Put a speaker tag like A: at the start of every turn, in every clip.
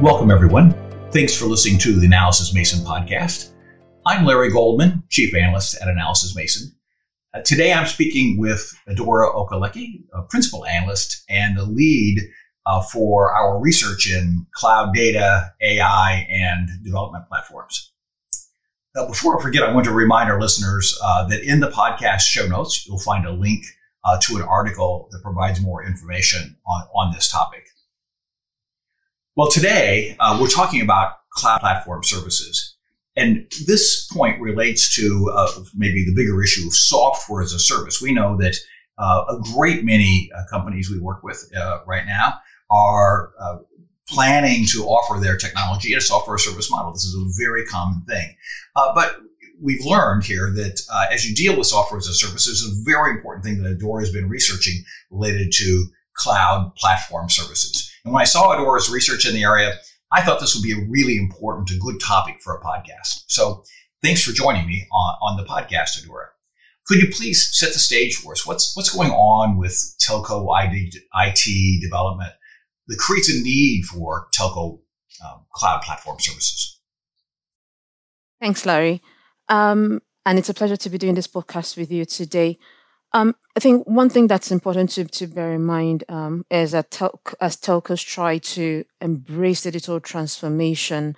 A: Welcome, everyone. Thanks for listening to the Analysys Mason podcast. I'm Larry Goldman, Chief Analyst at Analysys Mason. Uh, today I'm speaking with Adaora Okeleke, a Principal Analyst and the lead uh, for our research in cloud data, AI, and development platforms. Now, before I forget, I want to remind our listeners uh, that in the podcast show notes, you'll find a link uh, to an article that provides more information on, on this topic. Well, today uh, we're talking about cloud platform services. And this point relates to uh, maybe the bigger issue of software as a service. We know that uh, a great many uh, companies we work with uh, right now are uh, planning to offer their technology in a software service model. This is a very common thing. but we've learned here that as you deal with software as a service, there's a very important thing that Adaora has been researching related to cloud platform services. And when I saw Adaora's research in the area, I thought this would be a really important and good topic for a podcast. So thanks for joining me on, on the podcast, Adaora. Could you please set the stage for us? What's what's going on with telco IT development that creates a need for telco um, cloud platform services?
B: Thanks, Larry. Um, and it's a pleasure to be doing this podcast with you today. Um, I think one thing that's important to, to bear in mind um, is that tel- as telcos try to embrace digital transformation,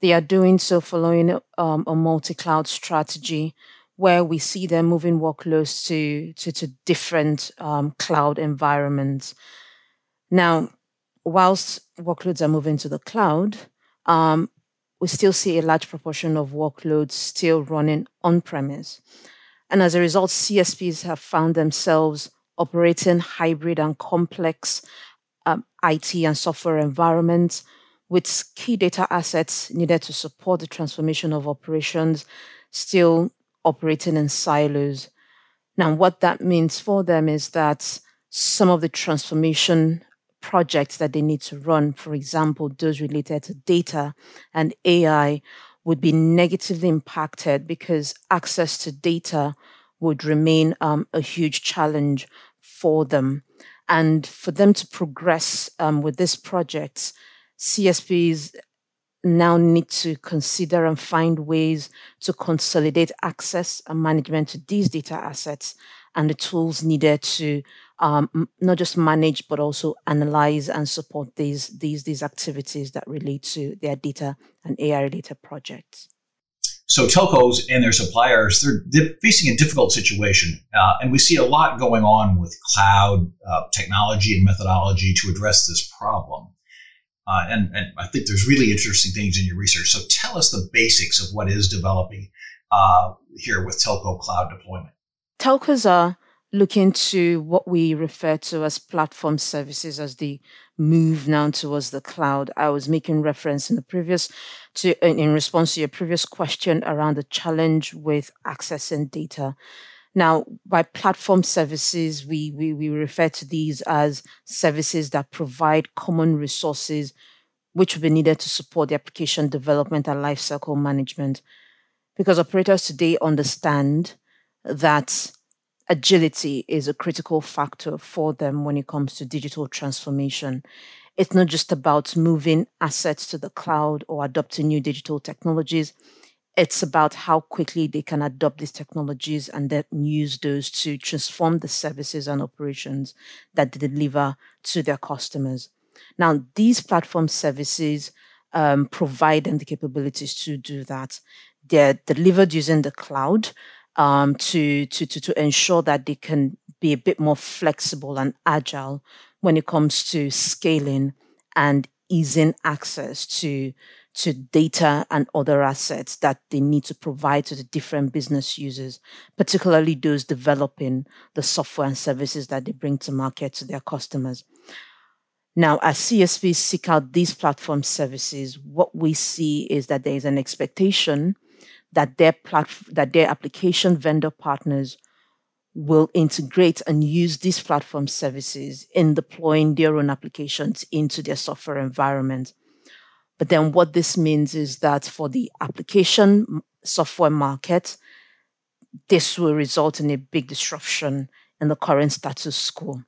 B: they are doing so following um, a multi-cloud strategy where we see them moving workloads to, to, to different um, cloud environments. Now, whilst workloads are moving to the cloud, um, we still see a large proportion of workloads still running on premise. And as a result, CSPs have found themselves operating hybrid and complex um, IT and software environments with key data assets needed to support the transformation of operations still operating in silos. Now, what that means for them is that some of the transformation projects that they need to run, for example, those related to data and AI, would be negatively impacted because access to data would remain um, a huge challenge for them. And for them to progress um, with this project, CSPs now need to consider and find ways to consolidate access and management to these data assets and the tools needed to um, not just manage but also analyze and support these these these activities that relate to their data and AI related projects.
A: So telcos and their suppliers, they're, facing a difficult situation. Uh, and we see a lot going on with cloud uh, technology and methodology to address this problem. Uh, and, and, I think there's really interesting things in your research. So tell us the basics of what is developing uh, here with telco cloud deployment.
B: Telcos are looking to what we refer to as platform services as the move now towards the cloud. I was making reference in the previous to in response to your previous question around the challenge with accessing data. Now, by platform services, we, we, we refer to these as services that provide common resources which will be needed to support the application development and lifecycle management. Because operators today understand that agility is a critical factor for them when it comes to digital transformation. It's not just about moving assets to the cloud or adopting new digital technologies. It's about how quickly they can adopt these technologies and then use those to transform the services and operations that they deliver to their customers. Now, these platform services um, provide them the capabilities to do that. They're delivered using the cloud, um, to, to, to, to ensure that they can be a bit more flexible and agile when it comes to scaling and easing access to to data and other assets that they need to provide to the different business users, particularly those developing the software and services that they bring to market to their customers. Now, as CSPs seek out these platform services, what we see is that there is an expectation that their platform, that their application vendor partners will integrate and use these platform services in deploying their own applications into their software environment. But then what this means is that for the application software market, this will result in a big disruption in the current status quo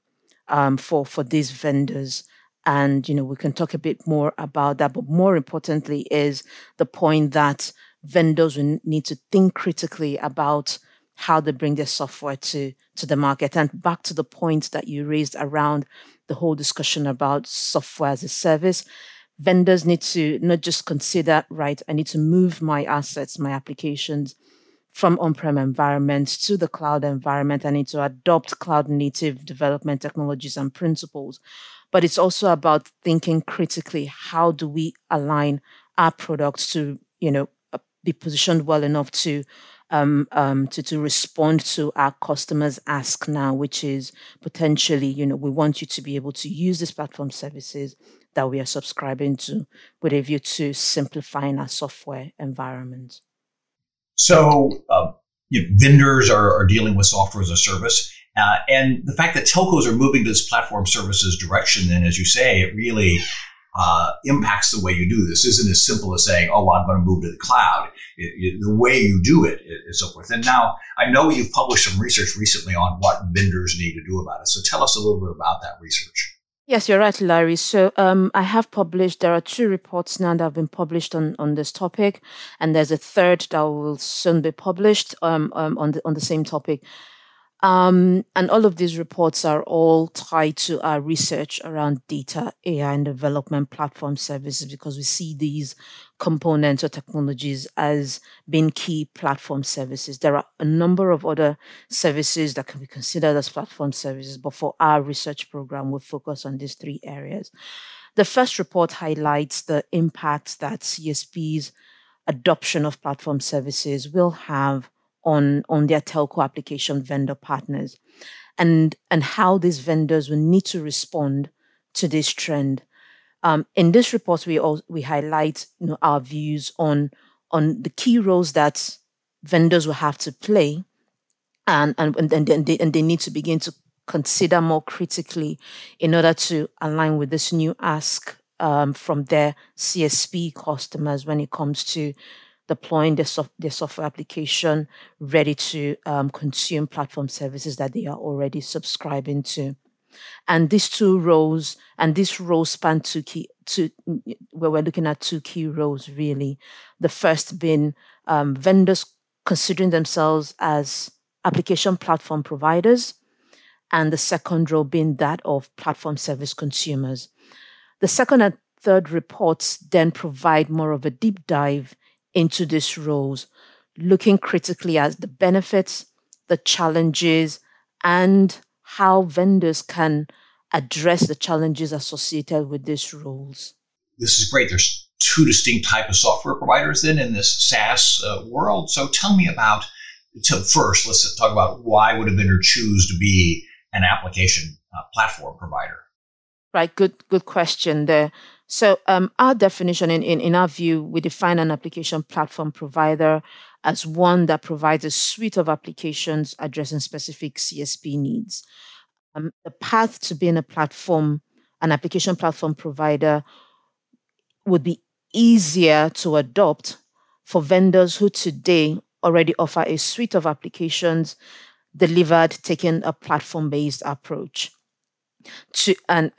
B: um, for, for these vendors And, you know, we can talk a bit more about that. But more importantly is the point that vendors will need to think critically about how they bring their software to, to the market. And back to the point that you raised around the whole discussion about software as a service, vendors need to not just consider, right, I need to move my assets, my applications from on-prem environments to the cloud environment. I need to adopt cloud native development technologies and principles. But it's also about thinking critically, how do we align our products to, you know, be positioned well enough to um, um, to, to respond to our customers' ask now, which is potentially, you know, we want you to be able to use these platform services that we are subscribing to with a view to simplifying our software environment.
A: So, uh, you know, vendors are, are, dealing with software as a service. Uh, and the fact that telcos are moving to this platform services direction, then, as you say, it really uh, impacts the way you do this. Isn't as simple as saying, "Oh, well, I'm going to move to the cloud." It, it, the way you do it, and so forth. And now, I know you've published some research recently on what vendors need to do about it. So, tell us a little bit about that research.
B: Yes, you're right, Larry. So um, I have published, there are two reports now that have been published on, on this topic, and there's a third that will soon be published um, um, on, the, on the same topic. Um, and all of these reports are all tied to our research around data, AI, and development platform services because we see these components or technologies as being key platform services. There are a number of other services that can be considered as platform services, but for our research program, we focus on these three areas. The first report highlights the impact that CSP's adoption of platform services will have on, on their telco application vendor partners and, and how these vendors will need to respond to this trend. Um, in this report, we all, we highlight you know, our views on on the key roles that vendors will have to play, and and and, and, they, and they need to begin to consider more critically in order to align with this new ask um, from their CSP customers when it comes to deploying their, soft, their software application ready to um, consume platform services that they are already subscribing to. And these two roles, and this role span two key, two, where we're looking at two key roles really. The first being um, vendors considering themselves as application platform providers, and the second role being that of platform service consumers. The second and third reports then provide more of a deep dive into these roles, looking critically at the benefits, the challenges, and how vendors can address the challenges associated with these roles.
A: This is great. There's two distinct type of software providers then in this SaaS uh, world. So tell me about. So first, let's talk about why would a vendor choose to be an application uh, platform provider.
B: Right. Good. Good question there. So, um, our definition, in, in, in our view, we define an application platform provider as one that provides a suite of applications addressing specific CSP needs. Um, the path to being a platform, an application platform provider, would be easier to adopt for vendors who today already offer a suite of applications delivered taking a platform based approach to and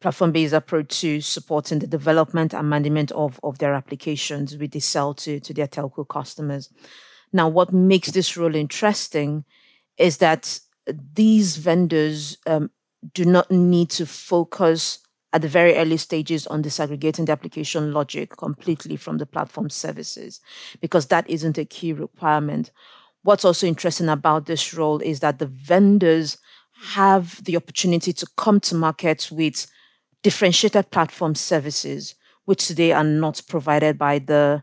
B: uh, platform based approach to supporting the development and management of, of their applications which they sell to, to their telco customers. Now, what makes this role interesting is that these vendors um, do not need to focus at the very early stages on disaggregating the application logic completely from the platform services, because that isn't a key requirement. What's also interesting about this role is that the vendors have the opportunity to come to market with differentiated platform services, which today are not provided by the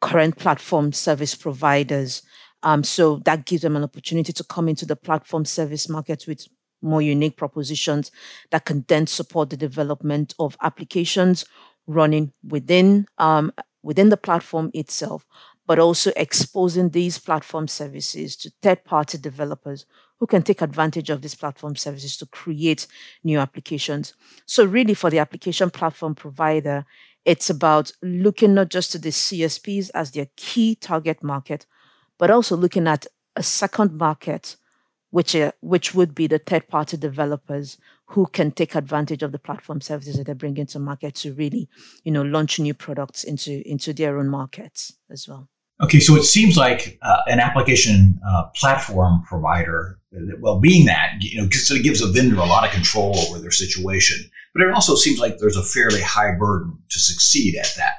B: current platform service providers. Um, so that gives them an opportunity to come into the platform service market with more unique propositions that can then support the development of applications running within um, within the platform itself, but also exposing these platform services to third party developers who can take advantage of these platform services to create new applications. So, really, for the application platform provider, it's about looking not just to the CSPs as their key target market, but also looking at a second market which are, which would be the third party developers who can take advantage of the platform services that they bring into market to really, you know, launch new products into into their own markets as well.
A: Okay, so it seems like uh, an application uh, platform provider, well, being that, you know, because it gives a vendor a lot of control over their situation, but it also seems like there's a fairly high burden to succeed at that.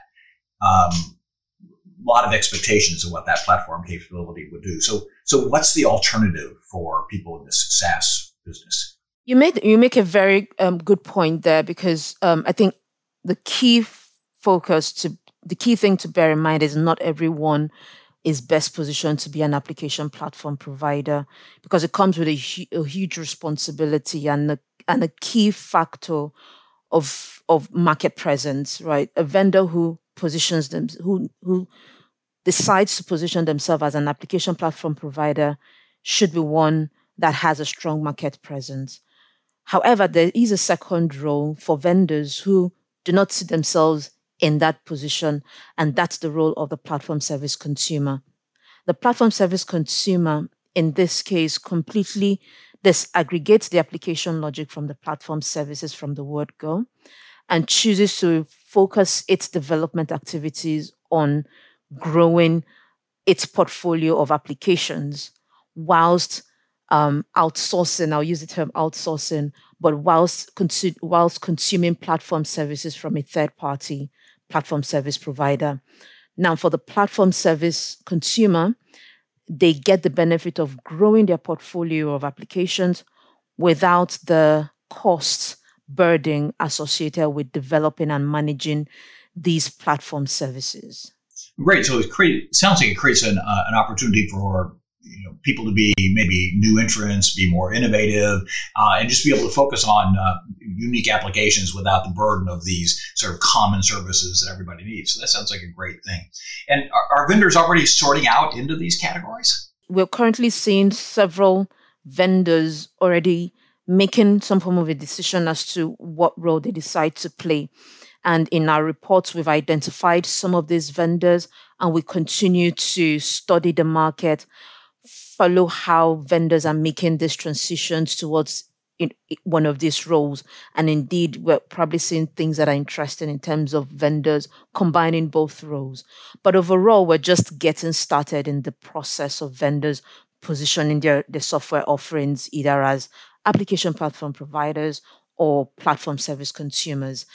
A: Um, lot of expectations of what that platform capability would do. So, so what's the alternative for people in this SaaS business?
B: You made you make a very um, good point there because um, I think the key focus to the key thing to bear in mind is not everyone is best positioned to be an application platform provider because it comes with a, hu- a huge responsibility and a, and a key factor of of market presence right a vendor who positions them who who decides to position themselves as an application platform provider should be one that has a strong market presence however there is a second role for vendors who do not see themselves in that position. And that's the role of the platform service consumer. The platform service consumer, in this case, completely disaggregates the application logic from the platform services from the word go and chooses to focus its development activities on growing its portfolio of applications whilst um, outsourcing, I'll use the term outsourcing, but whilst, consu- whilst consuming platform services from a third party platform service provider. Now, for the platform service consumer, they get the benefit of growing their portfolio of applications without the costs burden associated with developing and managing these platform services.
A: Great. So it create, sounds like it creates an, uh, an opportunity for you know people to be maybe new entrants, be more innovative, uh, and just be able to focus on uh, unique applications without the burden of these sort of common services that everybody needs. So that sounds like a great thing. And are, are vendors already sorting out into these categories?
B: We're currently seeing several vendors already making some form of a decision as to what role they decide to play. And in our reports, we've identified some of these vendors and we continue to study the market follow how vendors are making these transitions towards one of these roles. And indeed, we're probably seeing things that are interesting in terms of vendors combining both roles. But overall, we're just getting started in the process of vendors positioning their, their software offerings either as application platform providers or platform service consumers.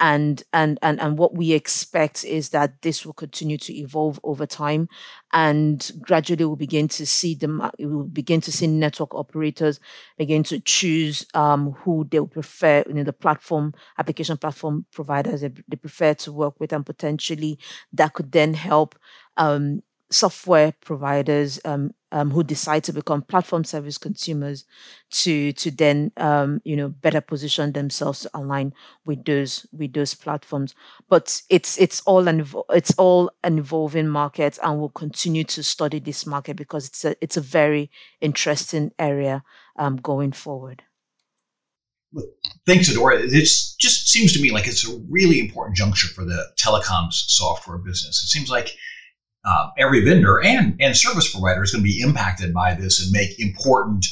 B: And and and and what we expect is that this will continue to evolve over time and gradually we'll begin to see them we'll begin to see network operators begin to choose um, who they'll prefer you know the platform application platform providers they, they prefer to work with and potentially that could then help um, software providers um, um, who decide to become platform service consumers to to then um, you know better position themselves to align with those with those platforms. But it's it's all an it's all an evolving market, and we'll continue to study this market because it's a it's a very interesting area um, going forward.
A: Thanks, Adaora. It just seems to me like it's a really important juncture for the telecoms software business. It seems like uh, every vendor and, and service provider is going to be impacted by this and make important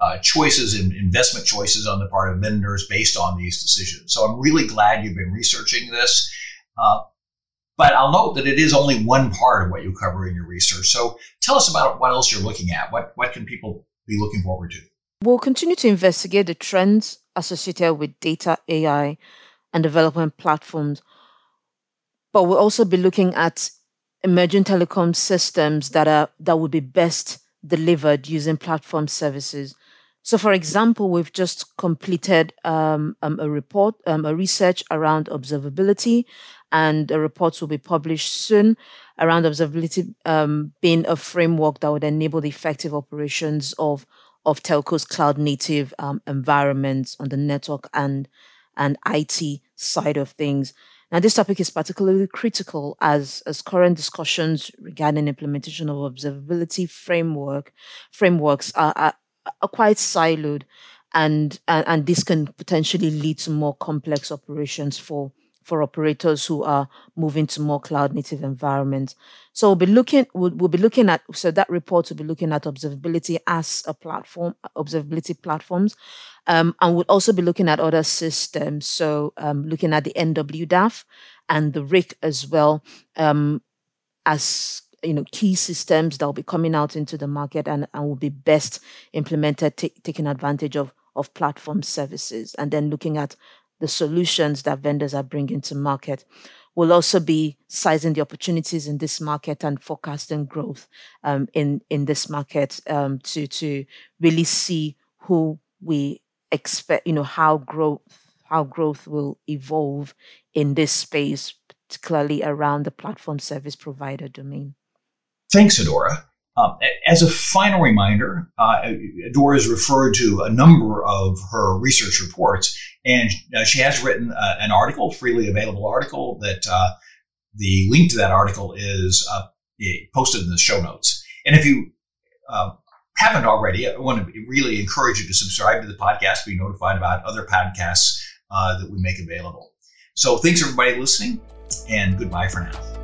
A: uh, choices and investment choices on the part of vendors based on these decisions. So I'm really glad you've been researching this. Uh, but I'll note that it is only one part of what you cover in your research. So tell us about what else you're looking at. What, what can people be looking forward to?
B: We'll continue to investigate the trends associated with data, AI, and development platforms. But we'll also be looking at emerging telecom systems that are that would be best delivered using platform services. So, for example, we've just completed um, um, a report, um, a research around observability, and the reports will be published soon around observability um, being a framework that would enable the effective operations of of telcos' cloud native um, environments on the network and and IT side of things. Now, this topic is particularly critical as, as current discussions regarding implementation of observability framework frameworks are, are, are quite siloed, and, and and this can potentially lead to more complex operations for for operators who are moving to more cloud native environments. So we'll be looking we'll, we'll be looking at so that report will be looking at observability as a platform, observability platforms, um, and we'll also be looking at other systems. So um, looking at the NWDAF and the RIC as well um, as you know key systems that will be coming out into the market and, and will be best implemented taking advantage of of platform services and then looking at the solutions that vendors are bringing to market will also be sizing the opportunities in this market and forecasting growth um, in in this market um, to to really see who we expect you know how growth how growth will evolve in this space particularly around the platform service provider domain
A: Thanks, Adaora. Um, as a final reminder, uh, Adaora has referred to a number of her research reports, and uh, she has written uh, an article, freely available article, that uh, the link to that article is uh, posted in the show notes. And if you uh, haven't already, I want to really encourage you to subscribe to the podcast, be notified about other podcasts that we make available. So thanks, everybody, listening, and goodbye for now.